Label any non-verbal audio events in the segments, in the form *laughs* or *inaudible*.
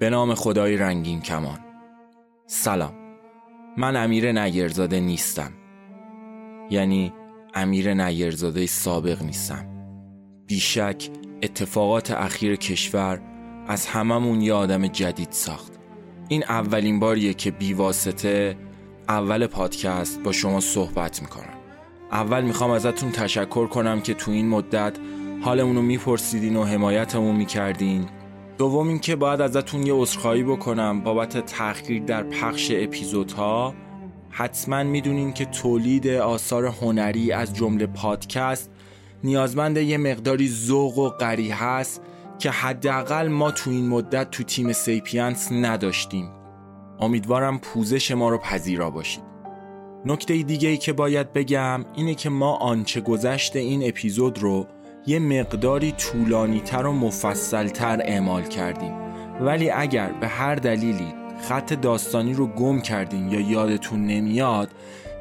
به نام خدای رنگین کمان. سلام. من امیر نگرزاده نیستم. یعنی امیر نگرزاده سابق نیستم. بیشک اتفاقات اخیر کشور از هممون یه آدم جدید ساخت. این اولین باریه که بیواسطه اول پادکست با شما صحبت می‌کنم. اول می‌خوام ازتون تشکر کنم که تو این مدت حالمون رو میپرسیدین و حمایتمون می‌کردین. دوم اینکه باید ازتون یه عذرخواهی بکنم بابت تأخیر در پخش اپیزودها. حتما می‌دونین که تولید آثار هنری از جمله پادکست نیازمند یه مقداری ذوق و قریحه هست که حداقل ما تو این مدت تو تیم سیپینس نداشتیم. امیدوارم پوزش ما رو پذیرا باشید. نکته دیگه ای که باید بگم اینه که ما آنچه گذشت این اپیزود رو یه مقداری طولانی تر و مفصل تر اعمال کردیم. ولی اگر به هر دلیلی خط داستانی رو گم کردین یا یادتون نمیاد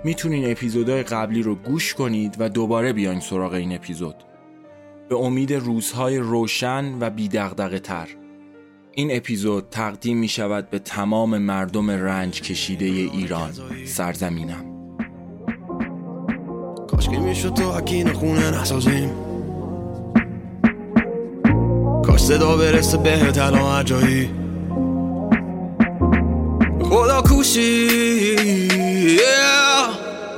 می‌تونین اپیزودهای قبلی رو گوش کنید و دوباره بیاین سراغ این اپیزود. به امید روزهای روشن و بیدغدغه تر این اپیزود تقدیم می شود به تمام مردم رنج کشیده ایران سرزمینم. کاش که می‌شد تو حکین خونه نسازیم. صدا برسه به تلا جایی. خدا کوشی.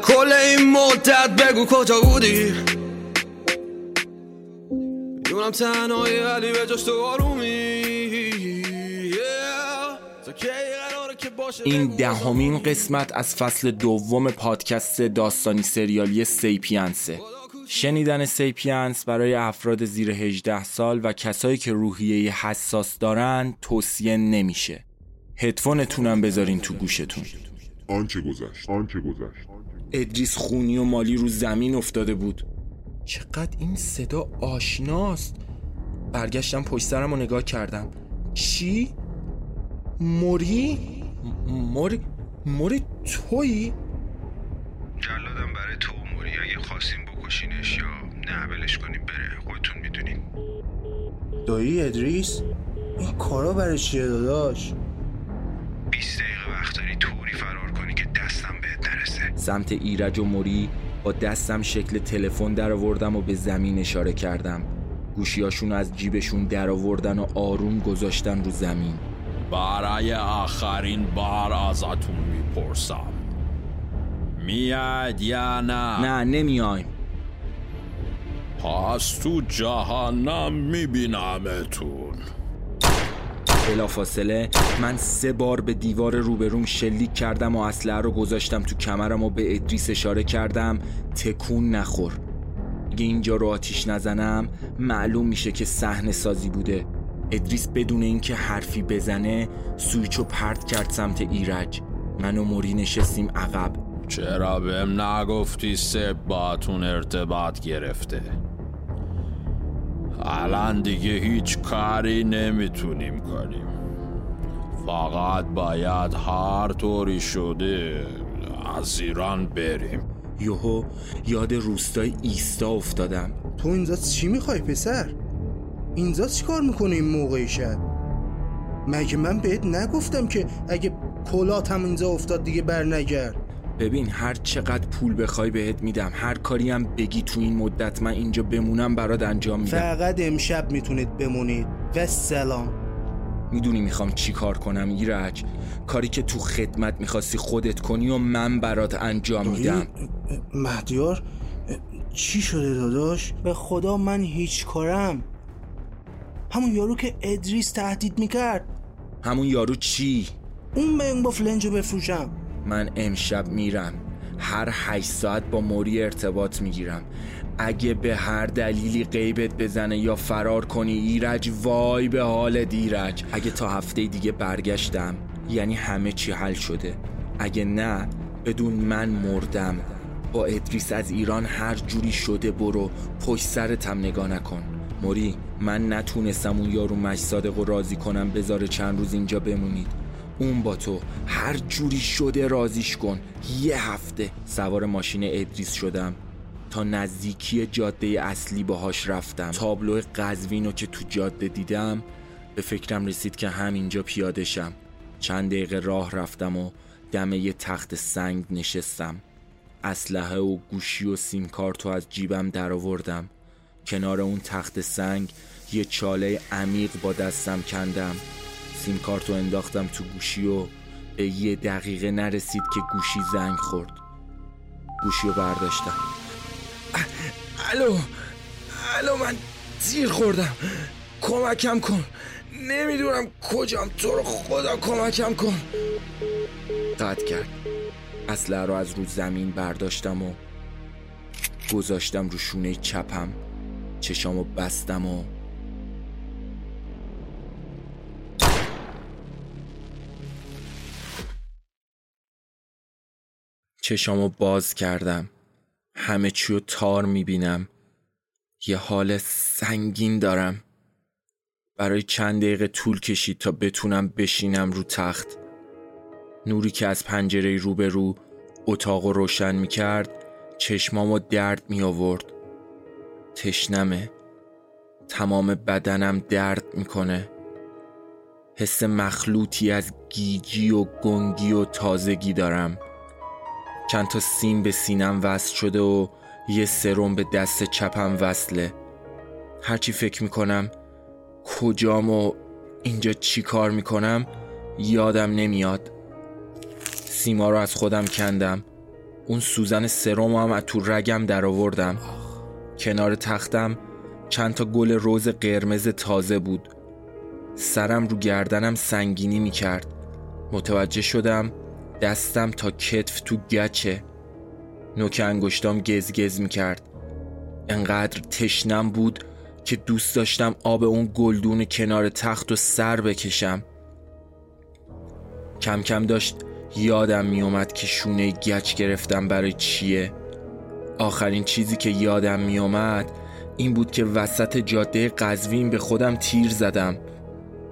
کل این مدت بگو کجا بودی. می‌دونم تنهایی ولی به جاش تو آرومی. این دهمین قسمت از فصل دوم پادکست داستانی سریالی سیپینسه. شنیدن سیپینس برای افراد زیر 18 سال و کسایی که روحیه حساس دارن توصیه نمیشه هدفونتونم بذارین تو گوشتون آنچه گذشت آنچه گذشت ادریس خونی و مالی رو زمین افتاده بود چقدر این صدا آشناست برگشتم پشت سرم و نگاه کردم چی؟ موری؟ موری؟ موری تویی؟ جلادم برای تو و موری اگه خواستیم بکشینش یا نه ولش کنیم بره. خودتون می‌دونین. دایی ادریس؟ این کارا برای چیه داداش؟ 20 دقیقه وقت داری توری فرار کنی که دستم بهت نرسه. سمت ایرج و موری با دستم شکل تلفن در آوردم و به زمین اشاره کردم. گوشیاشون از جیبشون در آوردن و آروم گذاشتن رو زمین. برای آخرین بار ازتون می‌پرسم. میاد یا نه؟ نه نمیایم. پس تو جهنم میبینمتون. بلا فاصله من سه بار به دیوار روبروم شلیک کردم و اسلحه رو گذاشتم تو کمرم و به ادریس اشاره کردم تکون نخور. اگه اینجا رو آتیش نزنم معلوم میشه که صحنه سازی بوده. ادریس بدون اینکه حرفی بزنه سویچو پرت کرد سمت ایرج. من و موری نشستیم عقب. چرا بهم نگفتی سب باتون ارتباط گرفته؟ الان دیگه هیچ کاری نمی‌تونیم کنیم فقط باید هر طوری شده از ایران بریم یوهو یاد روستای ایستا افتادم تو اینجا چی می‌خوای پسر؟ اینجا چی کار می‌کنه این موقعی شد؟ مگه من بهت نگفتم که اگه کلات هم اینجا افتاد دیگه بر نگرد ببین هر چقدر پول بخوای بهت میدم هر کاری هم بگی تو این مدت من اینجا بمونم برات انجام میدم. فقط امشب می‌تونید بمونید. و سلام می‌دونی می‌خوام چی کار کنم ایرج؟ کاری که تو خدمت می‌خواستی خودت کنی و من برات انجام میدم. مهدیار چی شده داداش؟ به خدا من هیچ کارم. همون یارو که ادریس تهدید می‌کرد. همون یارو چی؟ اون من با فلنجو بفروشم. من امشب میرم. هر هشت ساعت با موری ارتباط می‌گیرم. اگه به هر دلیلی قیبت بزنه یا فرار کنی ایرج وای به حال ایرج اگه تا هفته دیگه برگشتم یعنی همه چی حل شده. اگه نه بدون من مردم. با ادریس از ایران هر جوری شده برو. پشت سرتم نگاه نکن. موری من نتونستم اون یارو مش صادق و راضی کنم. بذاره چند روز اینجا بمونید. اون با تو. هر جوری شده رازیش کن. یه هفته سوار ماشین ادریس شدم. تا نزدیکی جاده اصلی باهاش رفتم. تابلو قزوینو که تو جاده دیدم به فکرم رسید که همینجا پیاده شم. چند دقیقه راه رفتم و دم یه تخت سنگ نشستم. اسلحه و گوشی و سیم کارتو از جیبم درآوردم. کنار اون تخت سنگ یه چاله عمیق با دستم کندم. سیم کارتو انداختم تو گوشی و به یه دقیقه نرسید که گوشی زنگ خورد. گوشی رو برداشتم. الو الو من زیر خوردم. کمکم کن. نمی‌دونم کجام. تو رو خدا کمکم کن. قطع کرد. اسلحه رو از رو زمین برداشتم و گذاشتم رو شونه چپم. چشامو بستم و چشامو باز کردم. همه چیو تار می‌بینم. یه حال سنگین دارم. برای چند دقیقه طول کشید تا بتونم بشینم رو تخت. نوری که از پنجره روبرو اتاق رو روشن می‌کرد چشمامو درد می آورد تشنمه. تمام بدنم درد می‌کنه. حس مخلوطی از گیجی و گنگی و تازگی دارم. چند تا سیم به سینم وصل شده و یه سرم به دست چپم وصله. هرچی فکر می‌کنم کجام و اینجا چی کار می‌کنم یادم نمیاد. سیما رو از خودم کندم. اون سوزن سرم هم از تو رگم در آوردم کنار تختم چند تا گل روز قرمز تازه بود. سرم رو گردنم سنگینی می‌کرد. متوجه شدم دستم تا کتف تو گچه. نوک انگشتام گزگز می‌کرد. انقدر تشنم بود که دوست داشتم آب اون گلدون کنار تخت و سر بکشم. کم کم داشت یادم میومد که شونه گچ گرفتم برای چیه. آخرین چیزی که یادم میومد این بود که وسط جاده قزوین به خودم تیر زدم.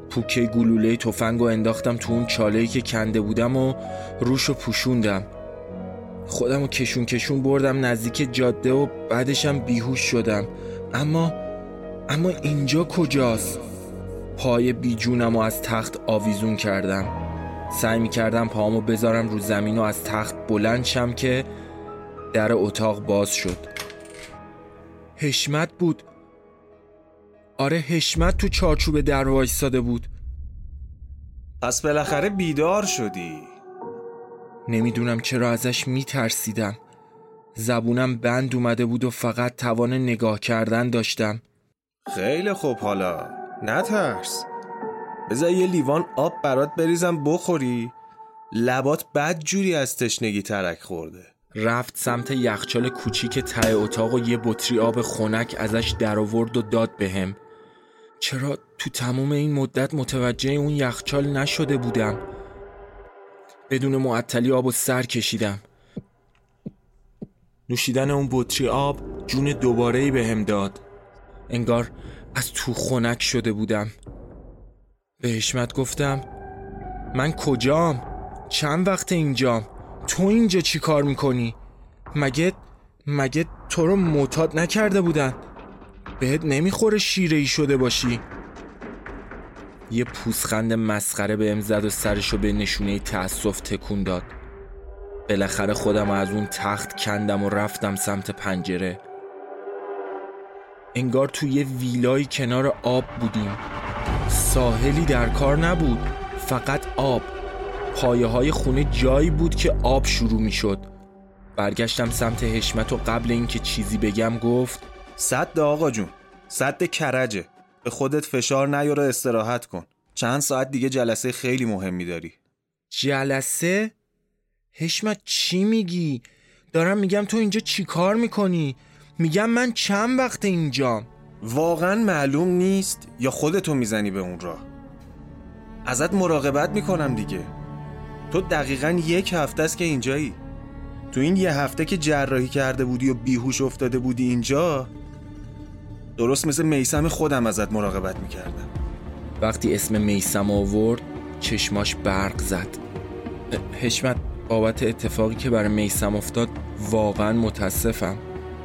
پوکه گلوله تفنگ و انداختم تو اون چاله‌ای که کنده بودم و روشو پوشوندم. خودم و کشون کشون بردم نزدیک جاده و بعدشم بیهوش شدم. اما اما اینجا کجاست؟ پای بیجونم و از تخت آویزون کردم. سعی می کردم پاهامو بذارم رو زمین و از تخت بلند شم که در اتاق باز شد. حشمت بود. آره حشمت تو چارچوب در وایستاده بود. پس بالاخره بیدار شدی. نمی‌دونم چرا ازش میترسیدم. زبونم بند اومده بود و فقط توان نگاه کردن داشتم. خیلی خوب حالا. نترس. بذار یه لیوان آب برات بریزم بخوری. لبات بد جوری از تشنگی ترک خورده. رفت سمت یخچال کوچیک ته اتاق و یه بطری آب خنک ازش در آورد و داد بهم. چرا تو تموم این مدت متوجه اون یخچال نشده بودم بدون معطلی آب و سر کشیدم نوشیدن اون بطری آب جون دوباره ای بهم داد انگار از تو خنک شده بودم به حشمت گفتم من کجام؟ چند وقت اینجام؟ تو اینجا چی کار می‌کنی؟ مگه مگه تو رو معتاد نکرده بودن؟ بهت نمی‌خوره شیره ای شده باشی؟ یه پوسخند مسخره به زد و سرشو به نشونه تأسف تکون داد. بالاخره خودم از اون تخت کندم و رفتم سمت پنجره. انگار توی یه ویلای کنار آب بودیم. ساحلی در کار نبود فقط آب. پایه های خونه جایی بود که آب شروع می شد برگشتم سمت حشمت و قبل اینکه چیزی بگم گفت صد آقا جون صد کرجه. به خودت فشار نیار و استراحت کن. چند ساعت دیگه جلسه خیلی مهمی داری. جلسه؟ حشمت چی میگی؟ دارم میگم تو اینجا چی کار می‌کنی؟ میگم من چند وقت اینجام واقعا معلوم نیست یا خودتو می‌زنی به اون راه. ازت مراقبت می‌کنم دیگه. تو دقیقا یک هفته است که اینجایی. تو این یه هفته که جراحی کرده بودی و بیهوش افتاده بودی اینجا درست مثل میسم خودم ازت مراقبت می‌کردم. وقتی اسم میسم آورد چشماش برق زد. حشمت بابت اتفاقی که برای میسم افتاد واقعا متاسفم.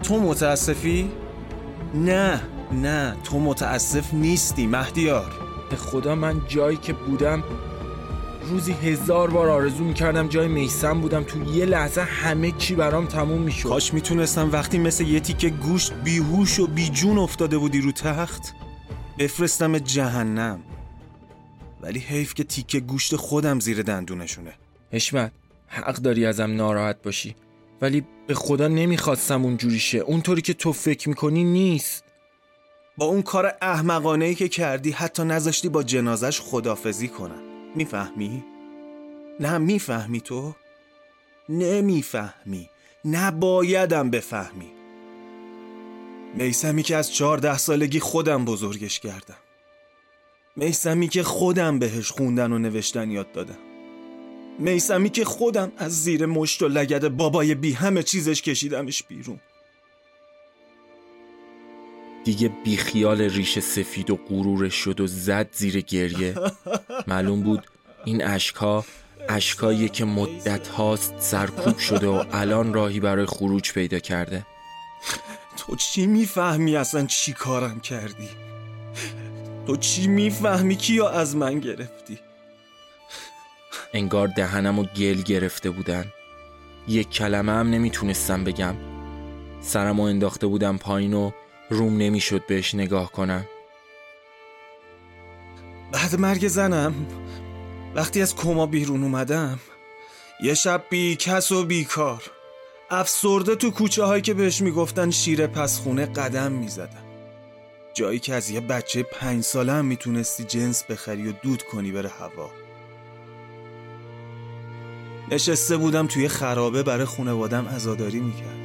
تو متاسفی؟ نه نه تو متاسف نیستی مهدیار. به خدا من جایی که بودم روزی هزار بار آرزو می‌کردم جای میسم بودم. تو یه لحظه همه چی برام تموم می‌شد. کاش می‌تونستم وقتی مثل یه تیکه گوشت بیهوش و بیجون افتاده بودی رو تخت بفرستم جهنم. ولی حیف که تیکه گوشت خودم زیر دندونشونه. حشمت حق داری ازم ناراحت باشی. ولی به خدا نمی‌خواستم اونجوری شه. اونطوری که تو فکر می‌کنی نیست. با اون کار احمقانه ای که کردی حتی نذاشتی با جنازش خدافزی کنن می‌فهمی؟ نه می‌فهمی تو؟ نمی‌فهمی. نبایدم بفهمی. میسمی که از چهارده سالگی خودم بزرگش کردم. میسمی که خودم بهش خوندن و نوشتن یاد دادم. میسمی که خودم از زیر مشت و لگد بابای بی همه چیزش کشیدمش بیرون. دیگه بیخیال ریش سفید و غرورش شد و زد زیر گریه. معلوم بود این اشکها اشکاییه که مدت هاست سرکوب شده و الان راهی برای خروج پیدا کرده. تو چی می‌فهمی اصلا چی کارم کردی؟ تو چی می‌فهمی کیا از من گرفتی؟ انگار دهنم و گل گرفته بودن. یک کلمه هم نمی‌تونستم بگم. سرم و انداخته بودم پایین و روم نمی‌شد بهش نگاه کنم. بعد مرگ زنم. وقتی از کما بیرون اومدم یه شب بی کس و بیکار افسرده تو کوچه هایی که بهش می‌گفتن شیر پس خونه قدم می‌زدم جایی که از یه بچه پنج ساله هم می‌تونستی جنس بخری و دود کنی بره هوا. نشسته بودم توی خرابه برای خونوادم ازاداری می‌کردم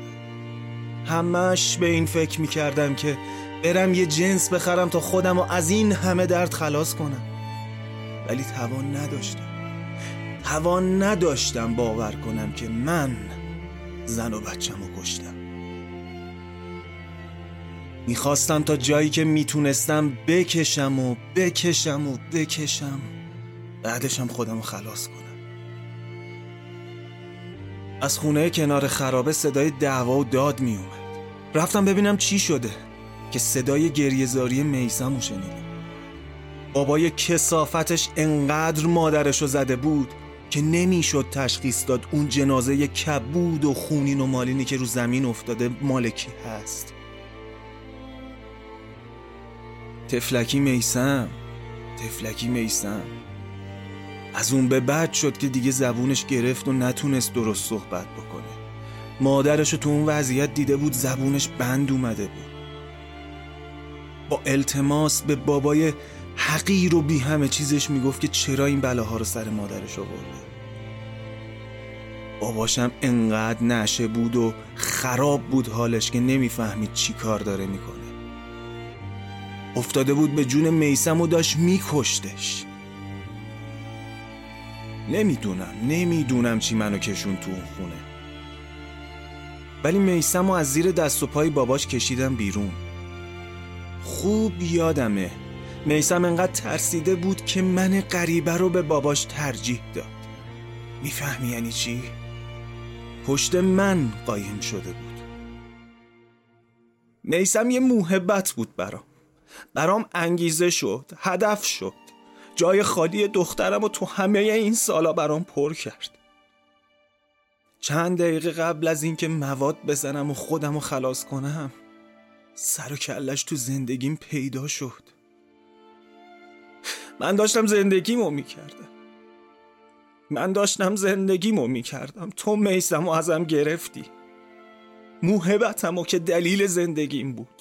همش به این فکر می‌کردم که برم یه جنس بخرم تا خودم و از این همه درد خلاص کنم. ولی توان نداشتم. توان نداشتم باور کنم که من زن و بچم رو کشتم. می‌خواستم تا جایی که می‌تونستم بکشم و بکشم و بکشم بعدشم خودم رو خلاص کنم. از خونه کنار خرابه صدای دعوا و داد میومد رفتم ببینم چی شده که صدای گریهزاری میسم رو شنیدم. بابای کسافتش انقدر مادرشو زده بود که نمی‌شد تشخیص داد اون جنازه کبود و خونین و مالینی که رو زمین افتاده مالکی هست. تفلکی میسم تفلکی میسم از اون به بعد شد که دیگه زبونش گرفت و نتونست درست صحبت بکنه. مادرشو تو اون وضعیت دیده بود زبونش بند اومده بود. با التماس به بابای حقیر و بی همه چیزش می‌گفت که چرا این بلاها رو سر مادرش آورده. باباشم انقدر نشه بود و خراب بود حالش که نمی‌فهمید چی کار داره می‌کنه. افتاده بود به جون میسم و داشت میکشتش. نمی‌دونم نمی‌دونم چی منو کشون تو اون خونه. ولی میسم و از زیر دست و پای باباش کشیدم بیرون. خوب یادمه میسم انقدر ترسیده بود که من غریبه رو به باباش ترجیح داد. می‌فهمی یعنی چی؟ پشت من قایم شده بود. میسم یه موهبت بود برام. برام انگیزه شد هدف شد. جای خالی دخترم و تو همه این سالا برام پر کرد. چند دقیقه قبل از اینکه مواد بزنم و خودم رو خلاص کنم سر و کلش تو زندگیم پیدا شد. من داشتم زندگیمو می‌کردم. من داشتم زندگیمو می‌کردم. تو میسم و ازم گرفتی. موهبتم و که دلیل زندگیم بود.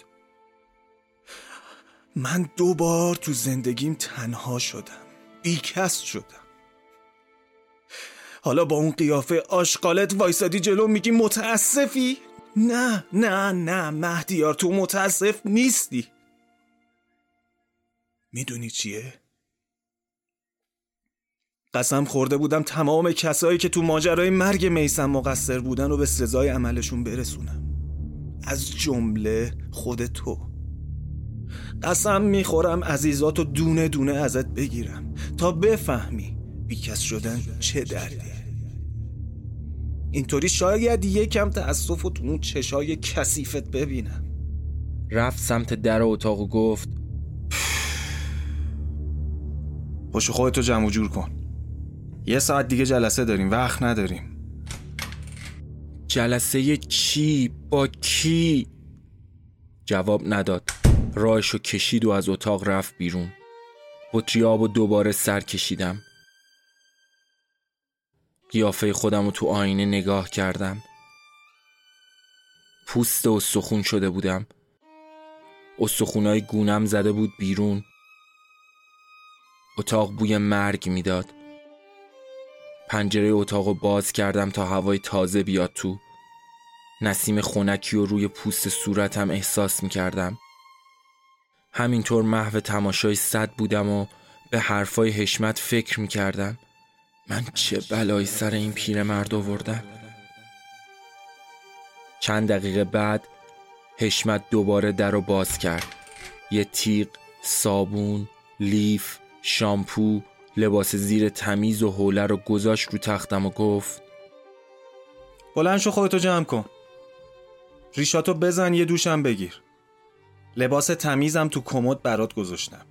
من دو بار تو زندگیم تنها شدم. بیکس شدم. حالا با اون قیافه آشقالت وایسادی جلو میگی متاسفی؟ نه نه نه مهدیار تو متاسف نیستی. می‌دونی چیه؟ قسم خورده بودم تمام کسایی که تو ماجرای مرگ میسم مقصر بودن و به سزای عملشون برسونم. از جمله خود تو. قسم می‌خورم عزیزاتو دونه دونه ازت بگیرم تا بفهمی بیکس شدن چه دردیه. اینطوری شاید یکم تأسف و تو اون چشای کثیفت ببینم. رفت سمت در اتاق و گفت پشت خودتو جمع و جور کن. یه ساعت دیگه جلسه داریم وقت نداریم. جلسه چی؟ با کی؟ جواب نداد. راهشو کشید و از اتاق رفت بیرون. بطری آب و دوباره سر کشیدم. قیافه خودم رو تو آینه نگاه کردم. پوست و سخون شده بودم. استخونای گونم زده بود بیرون. اتاق بوی مرگ می‌داد. پنجره اتاق باز کردم تا هوای تازه بیاد تو. نسیم خونکی و روی پوست صورتم احساس می کردم همینطور محو تماشای صد بودم و به حرفای حشمت فکر می کردم من چه بلایی سر این پیرمرد آوردم؟ چند دقیقه بعد حشمت دوباره در رو باز کرد. یه تیغ، صابون، لیف، شامپو، لباس زیر تمیز و حوله رو گذاشت رو تختم و گفت بلند شو خودتو جمع کن. ریشاتو بزن یه دوشم بگیر. لباس تمیزم تو کمد برات گذاشتم.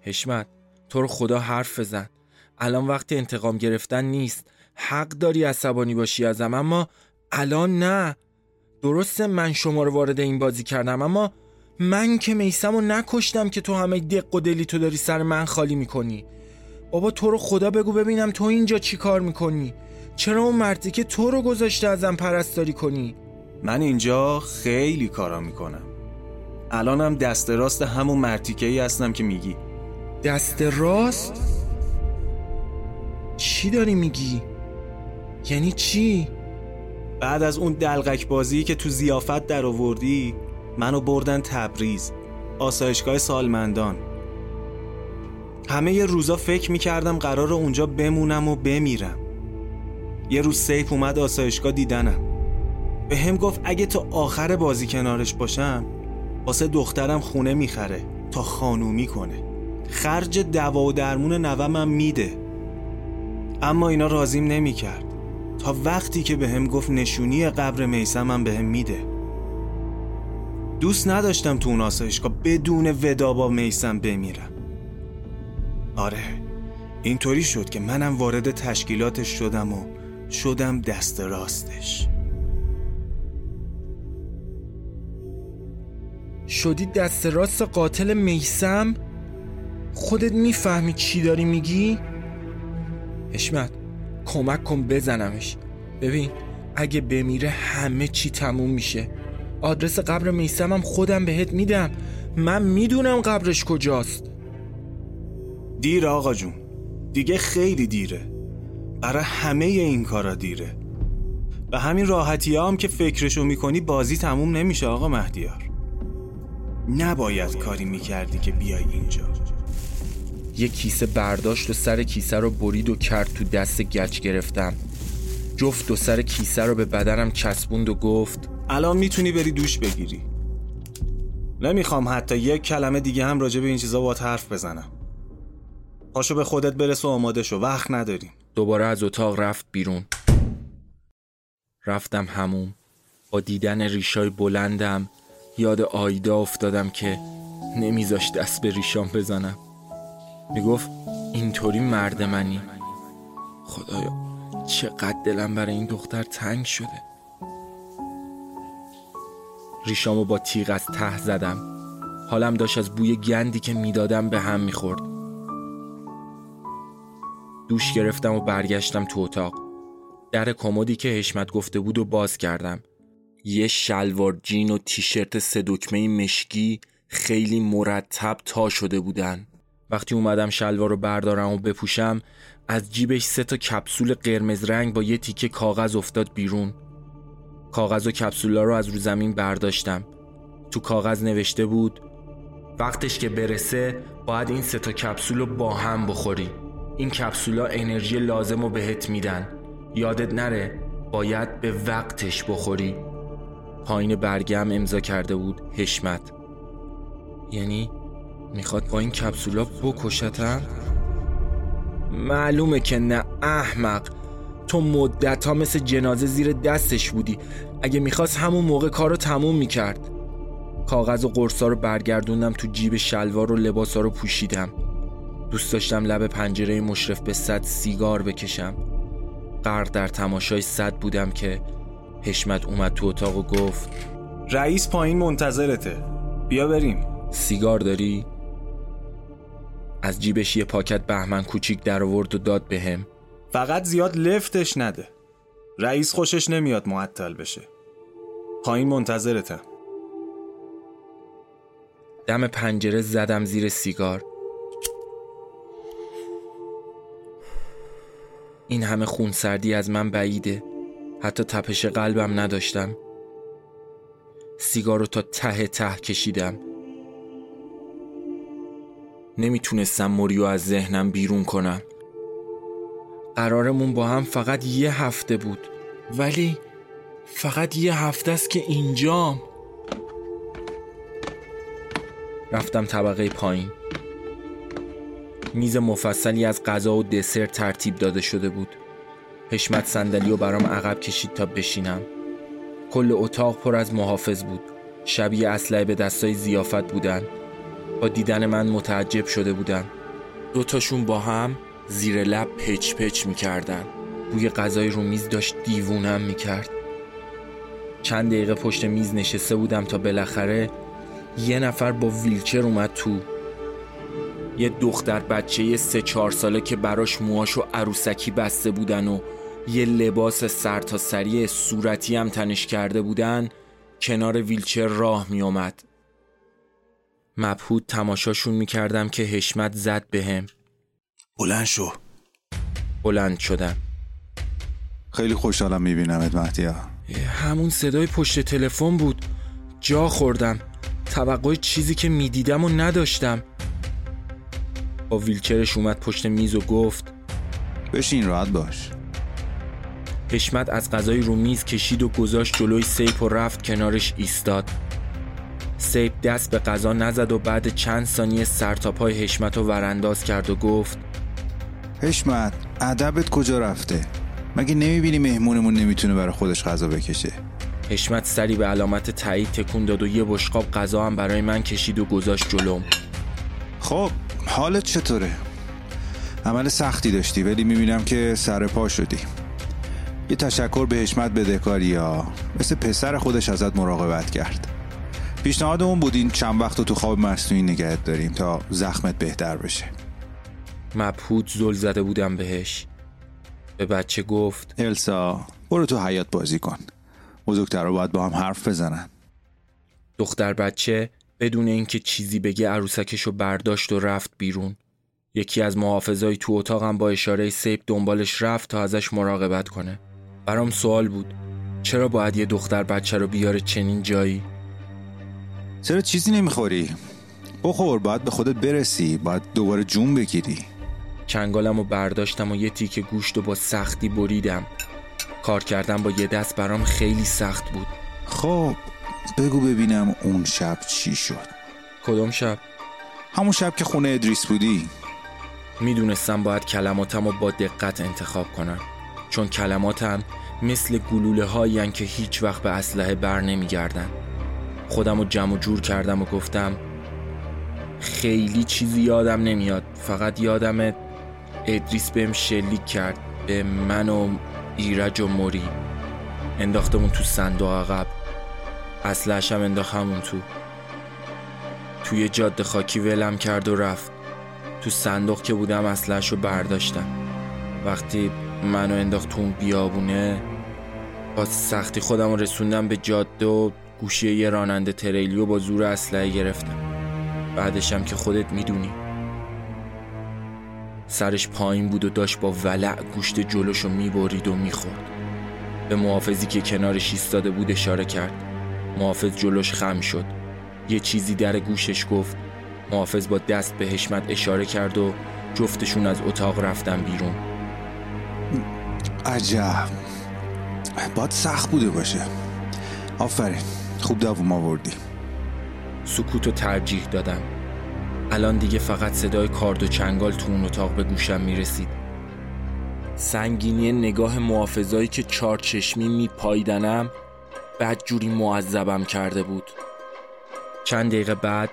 حشمت تو رو خدا حرف بزن. الان وقت انتقام گرفتن نیست. حق داری عصبانی باشی ازم اما الان نه. درسته من شما رو وارد این بازی کردم اما من که میسم رو نکشتم که تو همه دق و دلی تو داری سر من خالی می‌کنی. بابا تو رو خدا بگو ببینم تو اینجا چی کار می‌کنی؟ چرا اون مردی که تو رو گذاشته ازم پرستاری کنی؟ من اینجا خیلی کارا می‌کنم. الانم دست راست همون مرتیکه ای هستم که میگی دست راست؟ چی داری میگی؟ یعنی چی؟ بعد از اون دلغک بازی که تو زیافت در آوردی منو بردن تبریز آسایشگاه سالمندان همه یه روزا فکر می‌کردم قرار اونجا بمونم و بمیرم یه روز سیف اومد آسایشگاه دیدنم به هم گفت اگه تا آخر بازی کنارش باشم واسه دخترم خونه می‌خره تا خانومی کنه. خرج دوا و درمون نومم میده. اما اینا رازیم نمی‌کرد. تا وقتی که به هم گفت نشونی قبر میسمم به هم میده. دوست نداشتم تو اون آسایشگاه بدون ودا با میسم بمیرم. آره اینطوری شد که منم وارد تشکیلاتش شدم و شدم دست راستش. شدی دست راست قاتل میسم؟ خودت می‌فهمی چی داری میگی؟ حشمت کمک کن بزنمش. ببین اگه بمیره همه چی تموم میشه. آدرس قبر میسمم خودم بهت میدم. من می‌دونم قبرش کجاست. دیر آقا جون. دیگه خیلی دیره. برای همه این کارا دیره. به همین راحتی هم که فکرشو می‌کنی بازی تموم نمیشه آقا مهدیار. نباید کاری می‌کردی که بیای اینجا. یه کیسه برداشت و سر کیسه رو برید و کرد تو دست گچ گرفتم جفت و سر کیسه رو به بدنم چسبوند و گفت الان می‌تونی بری دوش بگیری. نمی‌خوام حتی یک کلمه دیگه هم راجع به این چیزا باید حرف بزنم. پاشو به خودت برس و آماده شو وقت نداریم. دوباره از اتاق رفت بیرون. رفتم هموم. با دیدن ریشای بلندم یاد آیدا افتادم که نمیذاش دست به ریشام بزنم. می‌گفت اینطوری مرد منی. خدایا چقدر دلم برای این دختر تنگ شده. ریشامو با تیغ از ته زدم. حالم داشت از بوی گندی که می‌دادم به هم می‌خورد. دوش گرفتم و برگشتم تو اتاق. در کمدی که حشمت گفته بود و باز کردم. یه شلوار جین و تیشرت سه دکمه مشکی خیلی مرتب تا شده بودن. وقتی اومدم شلوار رو بردارم و بپوشم از جیبش سه تا کپسول قرمز رنگ با یه تیکه کاغذ افتاد بیرون. کاغذ و کپسولا رو از رو زمین برداشتم. تو کاغذ نوشته بود وقتش که برسه باید این سه تا کپسول رو با هم بخوری. این کپسولا انرژی لازم رو بهت میدن. یادت نره باید به وقتش بخوری. پایین برگم امضا کرده بود حشمت. یعنی می‌خواد با این کپسولا بکشتم معلومه که نه احمق. تو مدت ها مثل جنازه زیر دستش بودی. اگه می‌خواست همون موقع کار رو تموم می‌کرد. کاغذ و قرصا رو برگردوندم تو جیب شلوار و لباسا رو پوشیدم. دوست داشتم لب پنجره مشرف به صد سیگار بکشم. غرق در تماشای صد بودم که حشمت اومد تو اتاق و گفت رئیس پایین منتظرته. بیا بریم. سیگار داری؟ از جیبش یه پاکت بهمن کوچیک در آورد و داد بهم فقط زیاد لفتش نده. رئیس خوشش نمیاد معطل بشه. پایین منتظرتم. دم پنجره زدم زیر سیگار. این همه خونسردی از من بعیده. حتی تپش قلبم نداشتم. سیگار رو تا ته ته کشیدم. نمی‌تونستم موریو از ذهنم بیرون کنم. قرارمون با هم فقط یه هفته بود. ولی فقط یه هفته است که اینجام. رفتم طبقه پایین. میز مفصلی از غذا و دسر ترتیب داده شده بود. حشمت صندلی و برام عقب کشید تا بشینم. کل اتاق پر از محافظ بود. شبیه اسلحه به دستای زیافت بودن. با دیدن من متعجب شده بودن دوتاشون با هم زیر لب پچ پچ می‌کردن. بوی غذای رو میز داشت دیوونم می‌کرد. چند دقیقه پشت میز نشسته بودم تا بالاخره یه نفر با ویلچر اومد تو. یه دختر بچه یه سه چهار ساله که براش موهاشو عروسکی بسته بودن و یه لباس سر تا سری صورتی هم تنش کرده بودن کنار ویلچر راه می اومد. مبهود تماشاشون می‌کردم که حشمت زد بهم. بلند شو. بلند شدم. خیلی خوشحالم میبینمت مهدیا. همون صدای پشت تلفن بود. جا خوردم. توقع چیزی که می‌دیدم و نداشتم. با ویلچرش اومد پشت میز و گفت بشین راحت باش. حشمت از غذای رو میز کشید و گذاشت جلوی سیپ و رفت کنارش ایستاد. سیپ دست به غذا نزد و بعد چند ثانیه سرتاپای حشمت رو ورانداز کرد و گفت حشمت ادبت کجا رفته؟ مگه نمی‌بینی مهمونمون نمی‌تونه برای خودش غذا بکشه؟ حشمت سری به علامت تایید تکون داد و یه بشقاب غذا هم برای من کشید و گذاشت جلوم. خب حالت چطوره؟ عمل سختی داشتی ولی می‌بینم که سر پا شدی. یه تشکر به حشمت بدهکاری یا مثل پسر خودش ازت مراقبت کرد. پیشنهادمون بود این چند وقت رو تو خواب مصنوعی نگهت داریم تا زخمت بهتر بشه. مبهوت زل زده بودم بهش. به بچه گفت السا برو تو حیات بازی کن. بزرگتر باید با هم حرف بزنن. دختر بچه بدون اینکه چیزی بگه عروسکشو برداشت و رفت بیرون. یکی از محافظای تو اتاقم با اشاره سیب دنبالش رفت تا ازش مراقبت کنه. برام سوال بود. چرا باید یه دختر بچه رو بیاره چنین جایی؟ چرا چیزی نمی‌خوری؟ بخور باید به خودت برسی. باید دوباره جون بگیری. چنگالم رو برداشتم و یه تیکه گوشت و با سختی بریدم. کار کردم با یه دست برام خیلی سخت بود. خب بگو ببینم اون شب چی شد. کدوم شب؟ همون شب که خونه ادریس بودی. می‌دونستم باید کلماتم رو با دقت انتخاب کنم چون کلماتم مثل گلوله هایی که هیچ وقت به اسلحه بر نمیگردن. خودم رو جمع و جور کردم و گفتم خیلی چیزی یادم نمیاد فقط یادم ادریس بهم شلیک کرد به من و ایرج و موری. انداختمون تو صندوق عقب. اصلش هم انداخت همون تو. توی جاده خاکی ولم کرد و رفت. تو صندوق که بودم اصلش رو برداشتم. وقتی منو انداخت تو اون بیابونه با سختی خودم رسوندم به جاده و گوشی یه راننده تریلی و با زور اسلحه گرفتم. بعدشم که خودت می‌دونی. سرش پایین بود و داشت با ولع گوشت جلوشو می‌برید و می‌خورد. به محافظی که کنارش ایستاده بود اشاره کرد. محافظ جلوش خم شد. یه چیزی در گوشش گفت. محافظ با دست به حشمت اشاره کرد و جفتشون از اتاق رفتن بیرون. عجب. باید سخت بوده باشه. آفرین. خوب دووم آوردی. سکوت و ترجیح دادم. الان دیگه فقط صدای کارد و چنگال تو اون اتاق به گوشم می‌رسید. سنگینی نگاه محافظایی که چار چشمی میپایدنم بدجوری معذبم کرده بود. چند دقیقه بعد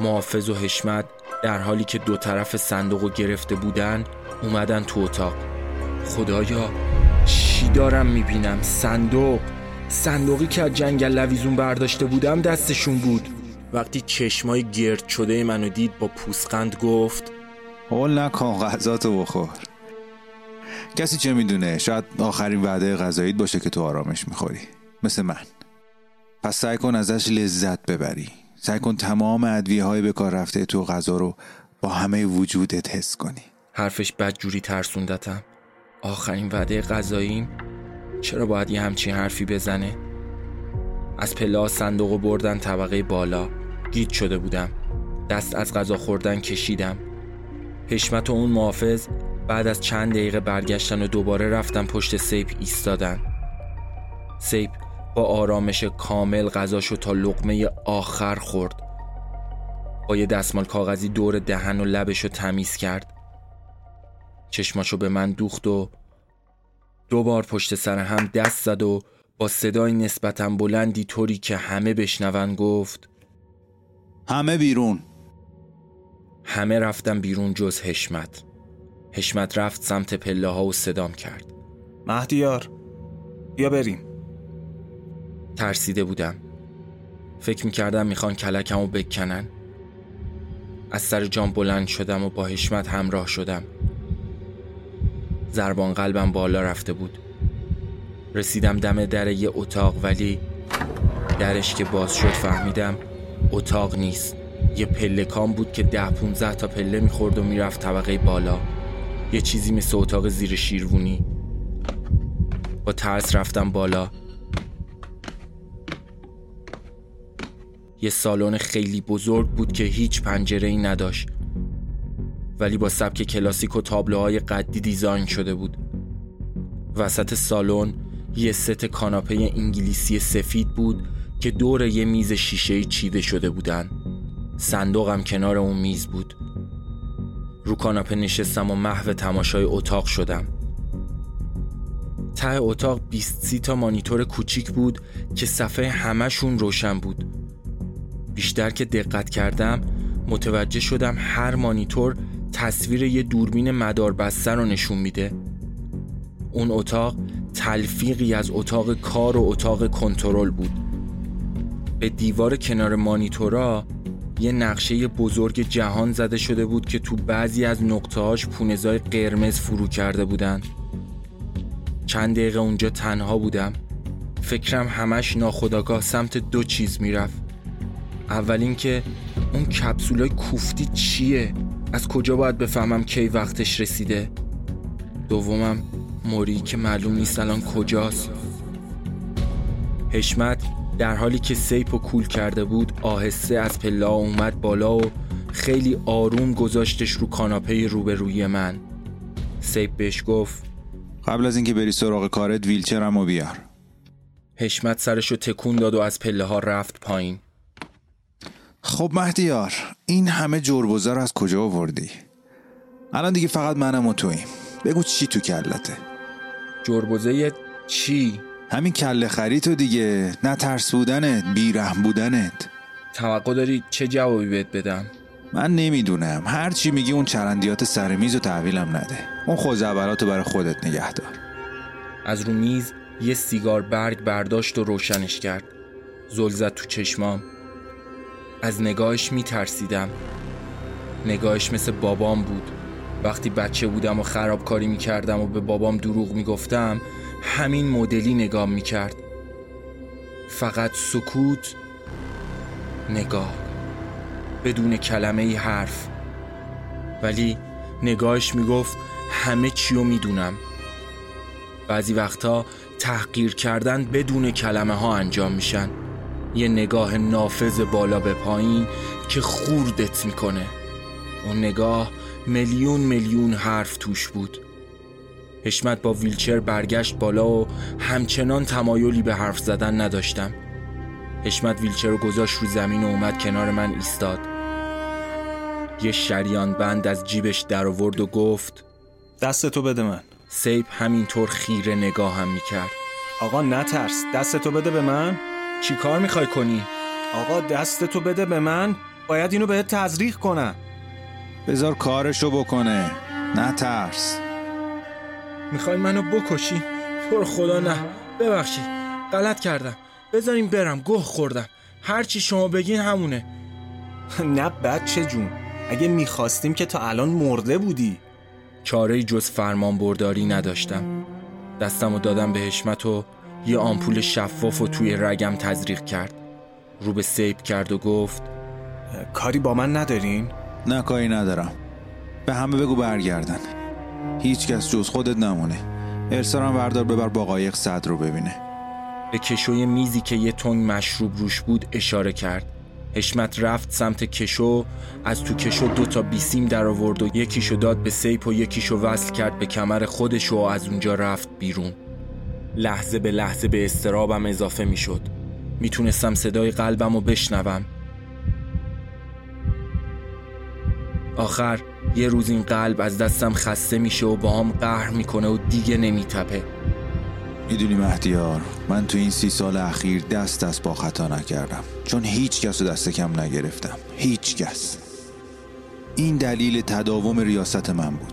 محافظ و حشمت در حالی که دو طرف صندوق گرفته بودن اومدن تو اتاق. خدایا چی دارم می‌بینم؟ صندوق. صندوقی که از جنگل لویزون برداشته بودم دستشون بود. وقتی چشمای گرد شده منو دید با پوسقند گفت حول نکن غذاتو بخور. کسی چه می‌دونه؟ شاید آخرین وعده غذاییت باشه که تو آرامش می‌خوری. مثل من. پس سعی کن ازش لذت ببری. سعی کن تمام ادویه های به کار رفته تو غذا رو با همه وجودت حس کنی. حرفش بدجوری ترسوندتم. آخرین وعده غذاییم؟ چرا باید یه همچین حرفی بزنه؟ از پله صندوق بردن طبقه بالا. گیج شده بودم. دست از غذا خوردن کشیدم. حشمت و اون محافظ بعد از چند دقیقه برگشتن و دوباره رفتن پشت سیپ ایستادن. سیپ با آرامش کامل غذاشو تا لقمه آخر خورد. با یه دستمال کاغذی دور دهن و لبشو تمیز کرد. چشماشو به من دوخت و دو بار پشت سر هم دست زد و با صدای نسبتا بلندی طوری که همه بشنون گفت همه بیرون. همه رفتم بیرون جز حشمت. حشمت رفت سمت پله ها و صدام کرد. مهدیار بیا بریم. ترسیده بودم. فکر می‌کردم می‌خوان کلکم و بکنن. از سر جام بلند شدم و با حشمت همراه شدم. زربان قلبم بالا رفته بود. رسیدم دم در یه اتاق ولی درش که باز شد فهمیدم اتاق نیست. یه پلکان بود که ده پونزه تا پله می‌خورد و می‌رفت طبقه بالا. یه چیزی مثل اتاق زیر شیروونی با ترس رفتم بالا. یه سالن خیلی بزرگ بود که هیچ پنجره ای نداشت. ولی با سبک کلاسیک و تابلوهای قدی دیزاین شده بود. وسط سالن یه ست کاناپه انگلیسی سفید بود که دور یه میز شیشه چیده شده بودن. صندوقم کنار اون میز بود. رو کاناپه نشستم و محو تماشای اتاق شدم. ته اتاق 20 سی تا مانیتور کوچیک بود که صفحه همشون روشن بود. بیشتر که دقت کردم متوجه شدم هر مانیتور تصویر یه دوربین مدار بسته رو نشون میده. اون اتاق تلفیقی از اتاق کار و اتاق کنترل بود. به دیوار کنار مانیتورا یه نقشه بزرگ جهان زده شده بود که تو بعضی از نقطهاش پونزای قرمز فرو کرده بودن. چند دقیقه اونجا تنها بودم. فکرم همش ناخداگاه سمت دو چیز می‌رفت. اول اینکه اون کپسولای کوفتی چیه؟ از کجا باید بفهمم کی وقتش رسیده؟ دومم موری که معلوم نیست الان کجاست. حشمت در حالی که سیپ و کول کرده بود آهسته از پلا اومد بالا و خیلی آروم گذاشتش رو کاناپه روبروی من. سیپ بهش گفت قبل از اینکه بری سراغ کارت ویلچرم و بیار. حشمت سرشو تکون داد و از پله ها رفت پایین. خب مهدیار این همه جربوزه رو از کجا آوردی؟ الان دیگه فقط منم و توییم. بگو چی تو کلته؟ جربوزه چی؟ همین کله خرید تو دیگه نه ترس بودنت بیرحم بودنت. توقع داری چه جوابی بهت بدم؟ من نمی‌دونم. هر چی میگی اون چرندیات سر میز و تحویلم نده. اون خوزعبلاتو برای خودت نگه دار. از رو میز یه سیگار برگ برداشت و روشنش کرد. زل زد تو چشمام. از نگاهش میترسیدم. نگاهش مثل بابام بود. وقتی بچه بودم و خرابکاری می‌کردم و به بابام دروغ می‌گفتم همین مدلی نگاه می‌کرد. فقط سکوت نگاه. بدون کلمه ای حرف. ولی نگاهش می‌گفت همه چیو می‌دونم. بعضی وقتا تحقیر کردن بدون کلمه ها انجام میشن. یه نگاه نافذ بالا به پایین که خوردت می‌کنه. اون نگاه میلیون میلیون حرف توش بود. حشمت با ویلچر برگشت بالا و همچنان تمایلی به حرف زدن نداشتم. حشمت ویلچر رو گذاشت رو زمین و اومد کنار من ایستاد. یه شریان بند از جیبش در آورد و گفت دست تو بده من. سیب همینطور خیره نگاهم می‌کرد. آقا نترس دست تو بده به من. چی کار می‌خوای کنی؟ آقا دست تو بده به من. باید اینو بهت تزریق کنم. بذار کارشو بکنه. نه ترس. می‌خوای منو بکشی؟ تو خدا نه. ببخشید. غلط کردم. بذاریم برم. گوه خوردم. هرچی شما بگین همونه. *laughs* نه بچه جون. اگه می‌خواستیم که تا الان مرده بودی. چاره جز فرمان برداری نداشتم. دستم و دادم به حشمت و یه آمپول شفاف و توی رگم تزریق کرد. رو به سیب کرد و گفت کاری با من ندارین؟ نه کاری ندارم. به همه بگو برگردن. هیچ کس جز خودت نمونه. ارسارم بردار ببر با قایق صد رو ببینه. به کشوی میزی که یه تنگ مشروب روش بود اشاره کرد. حشمت رفت سمت کشو از تو کشو دو تا بیسیم در آورد و یکیشو داد به سیپ و یکیشو وصل کرد به کمر خودش و از اونجا رفت بیرون. لحظه به لحظه به استرابم اضافه می‌شد. می‌تونستم صدای قلبم رو بشنوم. آخر یه روز این قلب از دستم خسته میشه و با هم قهر می‌کنه و دیگه نمیتپه. می‌دونی مهدیار من تو این سی سال اخیر دست دست با خطا نکردم. چون هیچ کس رو دست کم نگرفتم. هیچ کس. این دلیل تداوم ریاست من بود.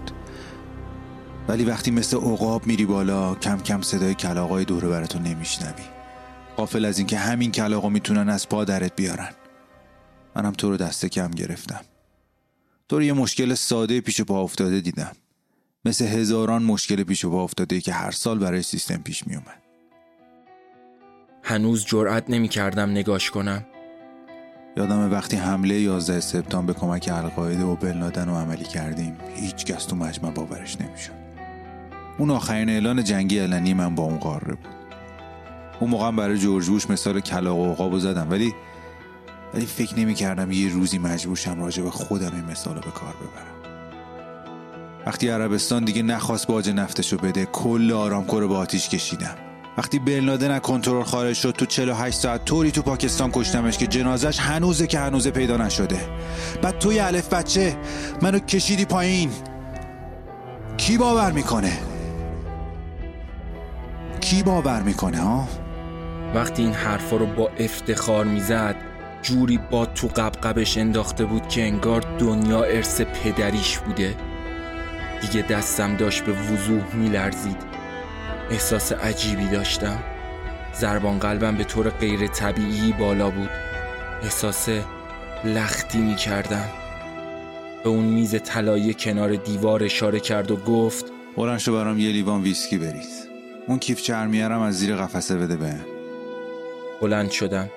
ولی وقتی مثل عقاب میری بالا کم کم صدای کلاقای دوره براتون نمیشنوی. قافل از اینکه همین کلاقا می‌تونن از پا درت بیارن. منم تو رو دست کم گرفتم. تو رو یه مشکل ساده پیش پا افتاده دیدم. مثل هزاران مشکل پیش پا افتاده که هر سال برای سیستم پیش می اومد. هنوز جرأت نمی کردم نگاش کنم. یادم وقتی حمله 11 سپتامبر به کمک القاعده و بلنادن رو عملی کردیم هیچ کس تو مجمع باورش نمی‌شد. اون آخرین اعلان جنگی علنی من با اون قاره بود. اون موقع برای جورج بوش مثال کلاق و عقاب زدم. ولی ولی فکر نمی کردم یه روزی مجبور شم راجع به خودم این مثال رو به کار ببرم. وقتی عربستان دیگه نخواست باج نفتشو بده کل آرامکو رو به آتیش کشیدم. وقتی بلنادن از کنترل خارج شد تو 48 ساعت طوری تو پاکستان کشتمش که جنازش هنوزه که هنوزه پیدا نشده. بعد توی الف بچه منو کشیدی پایین. کی باور می‌کنه؟ کی باور می‌کنه ها وقتی این حرفا رو با افتخار می‌زد جوری با تو قبقبش انداخته بود که انگار دنیا ارث پدریش بوده. دیگه دستم داشت به وضوح میلرزید. احساس عجیبی داشتم. زربان قلبم به طور غیر طبیعی بالا بود. احساس لختی می کردم به اون میز طلایی کنار دیوار اشاره کرد و گفت بلند شو برام یه لیوان ویسکی بریز. اون کیف چرمیارم از زیر قفسه بده به. بلند شدم.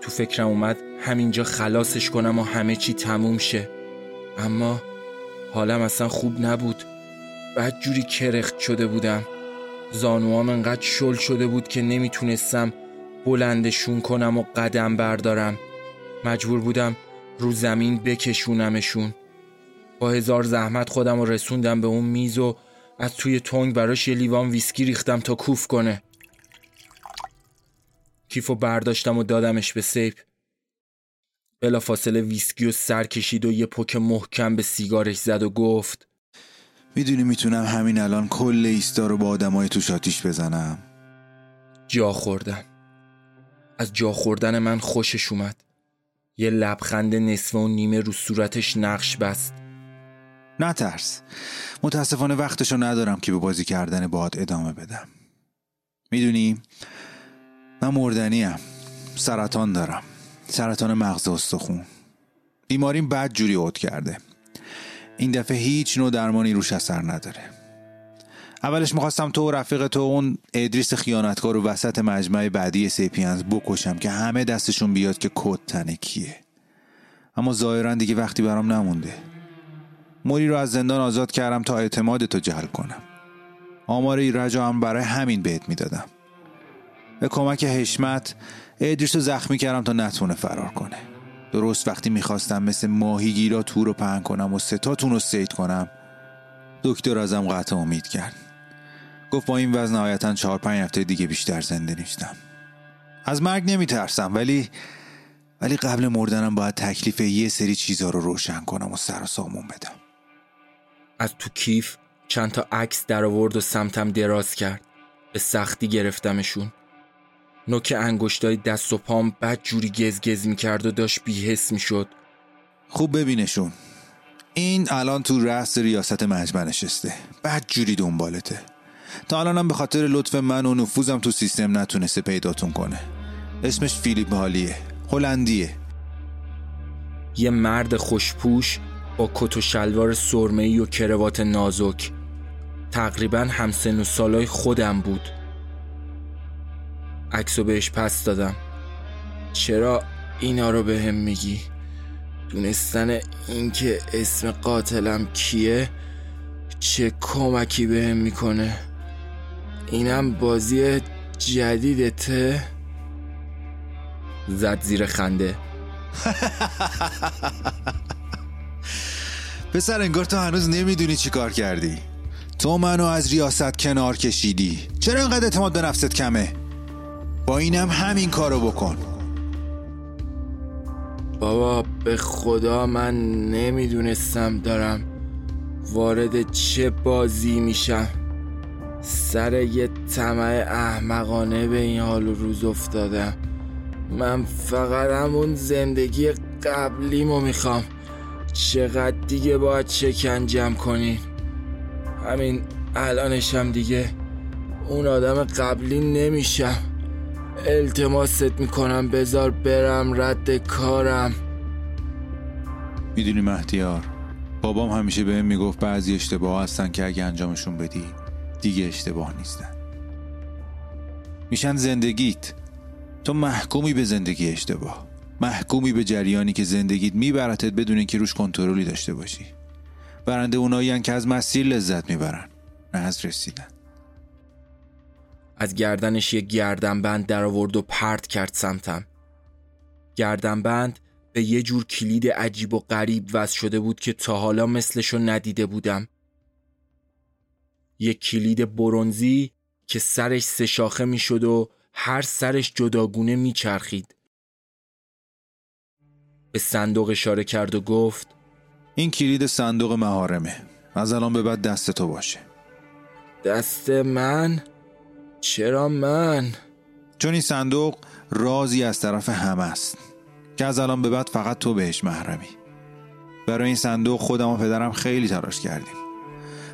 تو فکرم اومد همینجا خلاصش کنم و همه چی تموم شه. اما حالم اصلا خوب نبود. بعد جوری کرخت شده بودم. زانوام انقدر شل شده بود که نمی‌تونستم بلندشون کنم و قدم بردارم. مجبور بودم رو زمین بکشونمشون. با هزار زحمت خودم رو رسوندم به اون میز و از توی تنگ براش یه لیوان ویسکی ریختم تا کوف کنه. کیفو برداشتم و دادمش به سیپ بلا فاصله ویسکی و سر کشید و یه پک محکم به سیگارش زد و گفت می‌دونی می‌تونم همین الان کل ایستا رو با آدمای توش آتیش بزنم. جا خوردم از جا خوردن من خوشش اومد. یه لبخند نصفه و نیمه رو صورتش نقش بست. نترس متاسفانه وقتشو ندارم که به بازی کردن باهات ادامه بدم. می‌دونی من مردنیم. سرطان دارم. سرطان مغز استخون. بیماریم بد جوری عود کرده. این دفعه هیچ نوع درمانی روش اثر نداره. اولش می‌خواستم تو و رفیق تو اون ادریس خیانتکار و وسط مجمع بعدی سیپینز بکشم که همه دستشون بیاد که کت تن کیه. اما ظاهرا دیگه وقتی برام نمونده. موری رو از زندان آزاد کردم تا اعتماد تو جلب کنم. آمار ایرج هم برای همین بهت می‌دادم. به کمک حشمت ادریس رو زخمی کردم تا نتونه فرار کنه. درست وقتی می‌خواستم مثل ماهیگیرا تو رو پهن کنم و ستاتون رو سید کنم دکتر ازم قطع امید کرد. گفت با این وزن نهایتا چهار پنج هفته دیگه بیشتر زنده نیستم. از مرگ نمیترسم ولی ولی قبل مردنم باید تکلیف یه سری چیزا رو روشن کنم و سر و سامون بدم. از تو کیف چند تا عکس در آورد و سمتم دراز کرد. به سختی گرفتمشون. نوک انگشتای دست و پام بد جوری گزگز می‌کرد و داشت بیحس می‌شد. خوب ببینشون. این الان تو رأس ریاست مجمع نشسته. بد جوری دنبالته. تا الانم به خاطر لطف من و نفوذم تو سیستم نتونسته پیداتون کنه. اسمش فیلیپ هالیه هلندیه. یه مرد خوشپوش با کت و شلوار سرمه‌ای و کروات نازک. تقریبا همسن و سالای خودم بود. عکسو بهش پس دادم. چرا اینا رو به هم میگی؟ دونستن اینکه اسم قاتلم کیه؟ چه کمکی به هم می‌کنه؟ اینم بازی جدیدته زد زیر خنده. *laughs* پسر انگار تو هنوز نمی‌دونی چی کار کردی. تو منو از ریاست کنار کشیدی. چرا انقدر اعتماد به نفست کمه؟ با اینم همین کارو بکن. بابا به خدا من نمی‌دونستم دارم وارد چه بازی میشم. سر یه طمع احمقانه به این حال و روز افتادم. من فقط همون زندگی قبلیمو می‌خوام. چقدر دیگه باید شکنجم کنین همین الانشم دیگه اون آدم قبلی نمیشم. التماست می‌کنم بذار برم رد کارم. می‌دونی مهدیار بابام همیشه بهم می‌گفت بعضی اشتباه هستن که اگه انجامشون بدی دیگه اشتباه نیستن. میشن زندگیت. تو محکومی به زندگی اشتباه. محکومی به جریانی که زندگیت میبرتت بدون اینکه روش کنترلی داشته باشی. برنده اونایی که از مسیر لذت می‌برن نه از رسیدن. از گردنش یه گردنبند در آورد و پرت کرد سمتم. گردنبند به یه جور کلید عجیب و غریب وصل شده بود که تا حالا مثلشو ندیده بودم. یک کلید برونزی که سرش سه شاخه می‌شد و هر سرش جداگونه میچرخید. به صندوق اشاره کرد و گفت این کلید صندوق مهارمه از الان به بعد دست تو باشه. دست من؟ چرا من؟ چون این صندوق رازی از طرف همه است که از الان به بعد فقط تو بهش محرمی. برای این صندوق خودم و پدرم خیلی تلاش کردیم.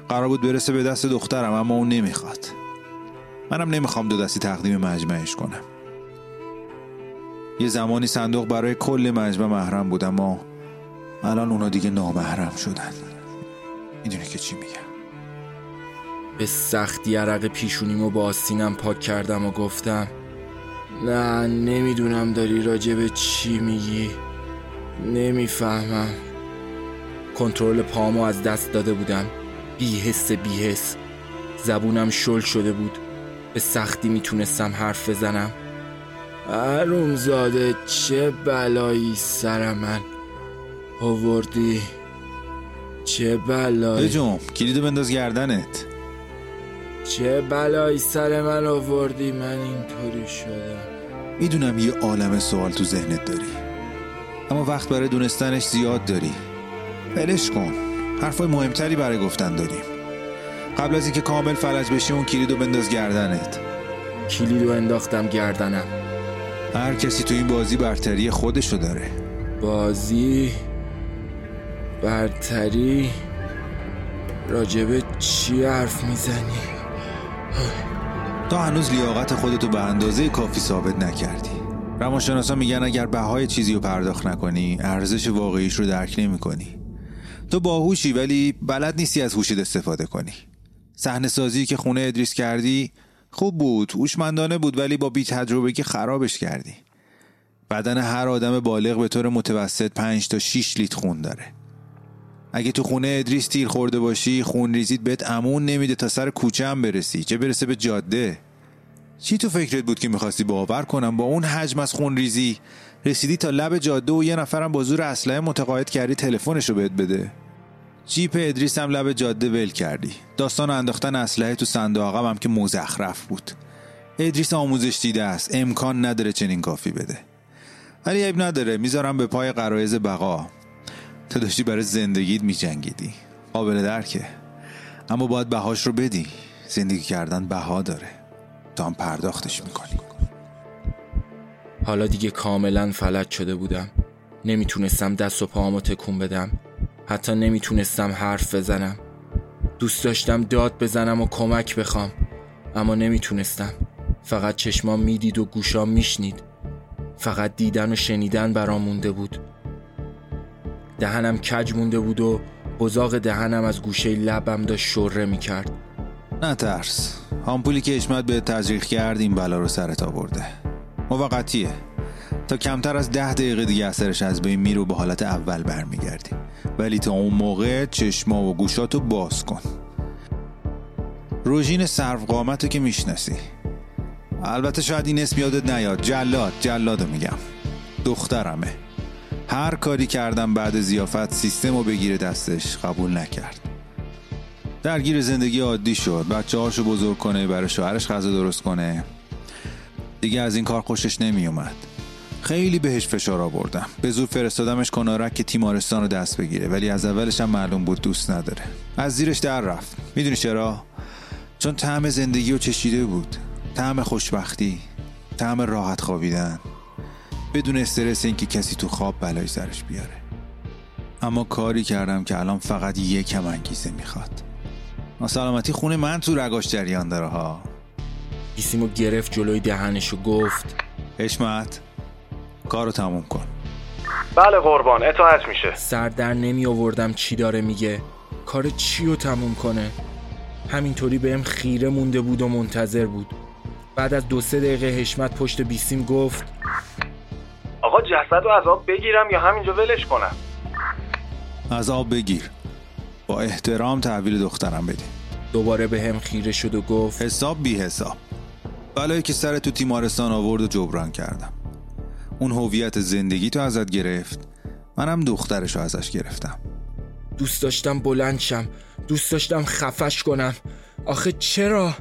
قرار بود برسه به دست دخترم اما اون نمی‌خواد. منم نمی‌خوام دو دستی تقدیم مجمعش کنم. یه زمانی صندوق برای کل مجمع محرم بود اما الان اونا دیگه نامحرم شدن. می‌دونی که چی میگم؟ به سختی عرق پیشونیمو با آستینم پاک کردم و گفتم نه نمی‌دونم داری راجع به چی میگی. نمی‌فهمم. کنترل پامو از دست داده بودم. بیحس بیحس. زبونم شل شده بود. به سختی می‌تونستم حرف بزنم. زاده چه بلایی سر من؟ آوردی؟ چه بلایی؟ بجم کلیدو بنداز گردنت. چه بلایی سر من آوردی؟ من اینطوری شدم. می‌دونم یه عالم سوال تو ذهنت داری. اما وقت برای دونستنش زیاد داری. ولش کن. حرفای مهمتری برای گفتن داریم قبل از اینکه کامل فلج بشی اون کلیدو بنداز گردنت. کلیدو انداختم گردنم. هر کسی تو این بازی برتری خودشو داره. بازی برتری راجبه چی حرف می‌زنی؟ تا هنوز لیاقت خودتو به اندازه کافی ثابت نکردی. روانشناسا میگن اگر بهای چیزی رو پرداخت نکنی ارزش واقعیش رو درک نمی کنی تو باهوشی ولی بلد نیستی از هوشت استفاده کنی. صحنه سازی که خونه ادریس کردی خوب بود هوشمندانه بود ولی با بی تجربه که خرابش کردی. بدن هر آدم بالغ به طور متوسط 5 تا 6 لیتر خون داره. اگه تو خونه ادریس تیر خورده باشی خون ریزید بهت امون نمیده تا سر کوچه هم برسی. چه برسه به جاده؟ چی تو فکرت بود که می‌خواستی باور کنم؟ با اون حجم از خون ریزی رسیدی تا لب جاده و یه نفرم با زور اسلحه متقاعد کردی تلفنشو بهت بده. جیپ ادریس هم لب جاده ول کردی. داستان انداختن اسلحه تو صندوق هم که مزخرف بود. ادریس آموزش دیده است. امکان نداره چنین کافی بده. ولی عیب نداره. می‌ذارم به پای قرایز بقا. تو داشتی برای زندگیت میجنگیدی. قابل درکه. اما باید بهاش رو بدی. زندگی کردن بها داره. تا هم پرداختش می‌کنی. حالا دیگه کاملا فلج شده بودم. نمی‌تونستم دست و پاهامو تکون بدم. حتی نمی‌تونستم حرف بزنم. دوست داشتم داد بزنم و کمک بخوام اما نمی‌تونستم. فقط چشمام می‌دید و گوشام میشنید. فقط دیدن و شنیدن برام مونده بود. دهنم کج مونده بود و بزاق دهنم از گوشه لبم داشت شره می‌کرد. نه ترس. آمپولی که اشمت به تزریق کرد این بلا رو سرت آورده. موقتیه. تا کمتر از ده دقیقه دیگه اثرش از بین میره و به حالت اول برمیگردی ولی تا اون موقع چشما و گوشاتو باز کن. روژین سرف قامتو که می‌شناسی. البته شاید این اسم یادت نیاد. جلاد. جلادو میگم. دخترمه. هر کاری کردم بعد زیافت سیستم رو بگیره دستش قبول نکرد. درگیر زندگی عادی شد. بچه هاشو بزرگ کنه برای شوهرش غذا درست کنه. دیگه از این کار خوشش نمی اومد خیلی بهش فشار آوردم. به زور فرستادمش کنارک که تیمارستان رو دست بگیره ولی از اولش هم معلوم بود دوست نداره. از زیرش در رفت. می‌دونی چرا؟ چون طعم زندگی رو چشیده بود. طعم خوشبختی. طعم راحت خوابیدن. بدون استرس اینکه کسی تو خواب بلای سرش بیاره. اما کاری کردم که الان فقط یکم انگیزه می‌خواد. سلامتی خونه من تو رگاش جریان داره ها. بیسیمو گرفت جلوی دهنش و گفت حشمت. کارو تموم کن. بله قربان اطاعت میشه. سر در نمی آوردم چی داره میگه. کار چی رو تموم کنه؟ همینطوری بهم خیره مونده بود و منتظر بود. بعد از دو سه دقیقه حشمت پشت بیسیم گفت آقا جسد رو از آب بگیرم یا همینجا ولش کنم؟ از آب بگیر. با احترام تحویل دخترم بدی. دوباره به هم خیره شد و گفت حساب بی حساب. بلایی که سر تو تیمارستان آورد و جبران کردم. اون هویت زندگی تو ازت گرفت. منم دخترش رو ازش گرفتم. دوست داشتم بلند شم. دوست داشتم خفش کنم. آخه چرا؟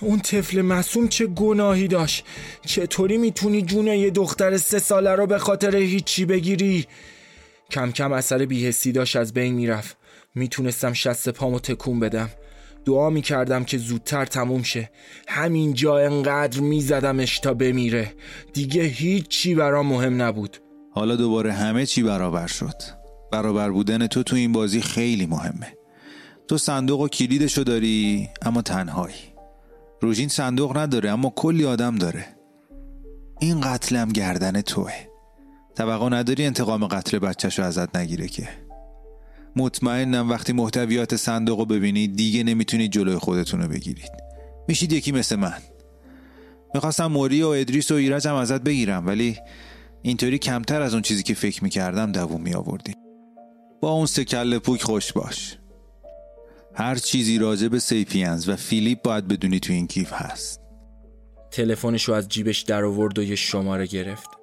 اون طفل معصوم چه گناهی داشت؟ چطوری می‌تونی جون یه دختر سه ساله رو به خاطر هیچی بگیری؟ کم کم اثر بیهستی داشت از بین می‌رفت. می‌تونستم شست پامو تکون بدم. دعا می‌کردم که زودتر تموم شه. همینجا انقدر میزدمش تا بمیره. دیگه هیچی برام مهم نبود. حالا دوباره همه چی برابر شد. برابر بودن تو تو این بازی خیلی مهمه. تو صندوق و کلیدشو داری اما تنهایی. روژین صندوق نداره اما کلی آدم داره. این قتلم گردن توه. توقع نداری انتقام قتل بچهشو ازت نگیره که. مطمئنم وقتی محتویات صندوق رو ببینید دیگه نمی‌تونید جلوی خودتون رو بگیرید. میشید یکی مثل من. می‌خواستم موری و ادریس و ایرج هم ازت بگیرم ولی اینطوری کمتر از اون چیزی که فکر می‌کردم دووم می آوردی با اون سکل پوک خوش باش. هر چیزی راجع به سیپینز و فیلیپ باید بدونی تو این کیف هست. تلفنشو از جیبش در آورد و یه شماره گرفت.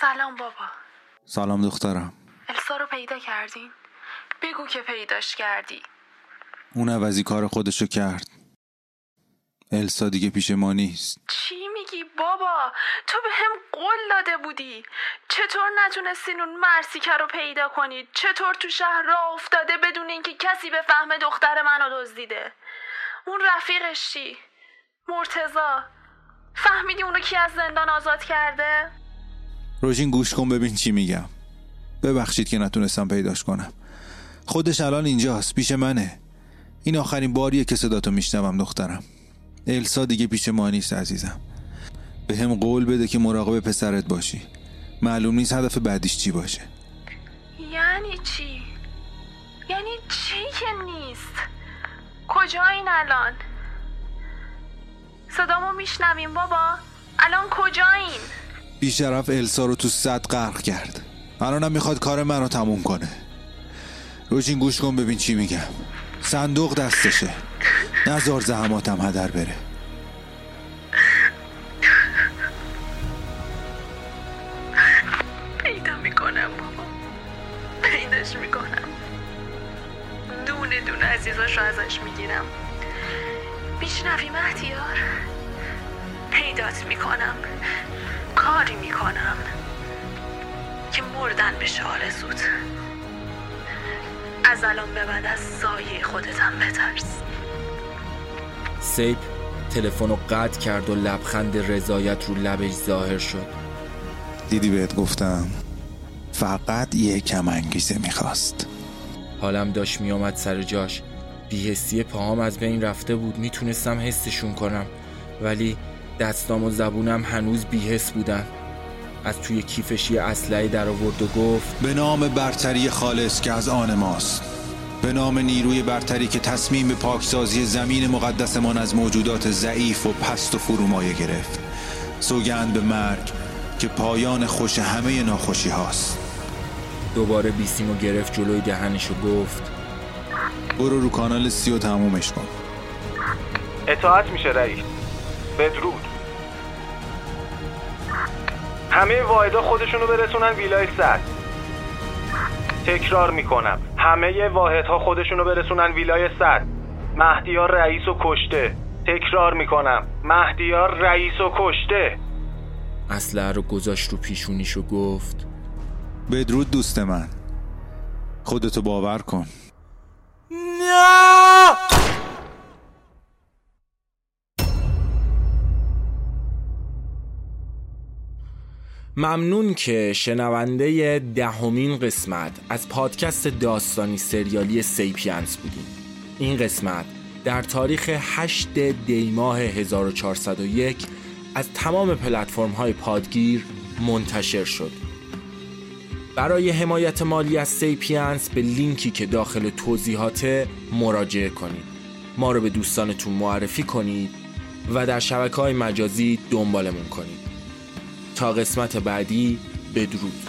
سلام بابا. سلام دخترم. السا رو پیدا کردین؟ بگو که پیداش کردی. اون عوضی کار خودشو کرد. السا دیگه پیش ما نیست. چی میگی بابا؟ تو به هم قول داده بودی. چطور نتونستین اون مرسیکه رو پیدا کنید چطور تو شهر راه افتاده بدون اینکه کسی به فهم دختر منو دزدیده؟ اون رفیقش چی؟ مرتزا فهمیدی اونو کی از زندان آزاد کرده؟ روژین گوش کن ببین چی میگم ببخشید که نتونستم پیداش کنم خودش الان اینجاست پیش منه این آخرین باریه که صداتو میشنوم دخترم السا دیگه پیش ما نیست عزیزم به هم قول بده که مراقب پسرت باشی معلوم نیست هدف بعدیش چی باشه یعنی چی؟ یعنی چی که نیست؟ کجا این الان؟ صدامو میشنویم بابا؟ الان کجا این؟ بیشرف السا رو تو صد غرق کرد. الانم می‌خواد کار من رو تموم کنه. روژین گوش کن ببین چی میگم. صندوق دستشه. نزار زحماتم هدر بره. سیپ تلفن رو قطع کرد و لبخند رضایت رو لبش ظاهر شد. دیدی بهت گفتم فقط یه کم انگیزه می‌خواست. حالم داشت میامد سر جاش. بیهستی پاهام از بین رفته بود می‌تونستم حسشون کنم. ولی دستام و زبونم هنوز بیهس بودن. از توی کیفش یه اسلحه در آورد و گفت به نام برتری خالص که از آن ماست. به نام نیروی برتری که تصمیم به پاکسازی زمین مقدسمان از موجودات ضعیف و پست و فرومایه گرفت. سوگند به مرگ که پایان خوش همه ناخوشی هاست. دوباره بیسیمو گرفت جلوی دهنش و گفت برو رو کانال سی و تمومش کن. اطاعت میشه رئیس. بدرود. همه واحدا خودشونو برسونن ویلای صد تکرار می‌کنم. همه واحدها خودشونو برسونن ویلای صد مهدیار رئیس و کشته. تکرار می‌کنم. مهدیار رئیس و کشته. اسلحه رو گذاشت رو پیشونیش و گفت بدرود دوست من. خودتو باور کن. ممنون که شنونده دهمین قسمت از پادکست داستانی سریالی سیپینز بودیم این قسمت در تاریخ 8 دیماه 1401 از تمام پلتفرم های پادگیر منتشر شد. برای حمایت مالی از سیپینز به لینکی که داخل توضیحات مراجعه کنید. ما رو به دوستانتون معرفی کنید و در شبکه های مجازی دنبالمون کنید. تا قسمت بعدی بدرود.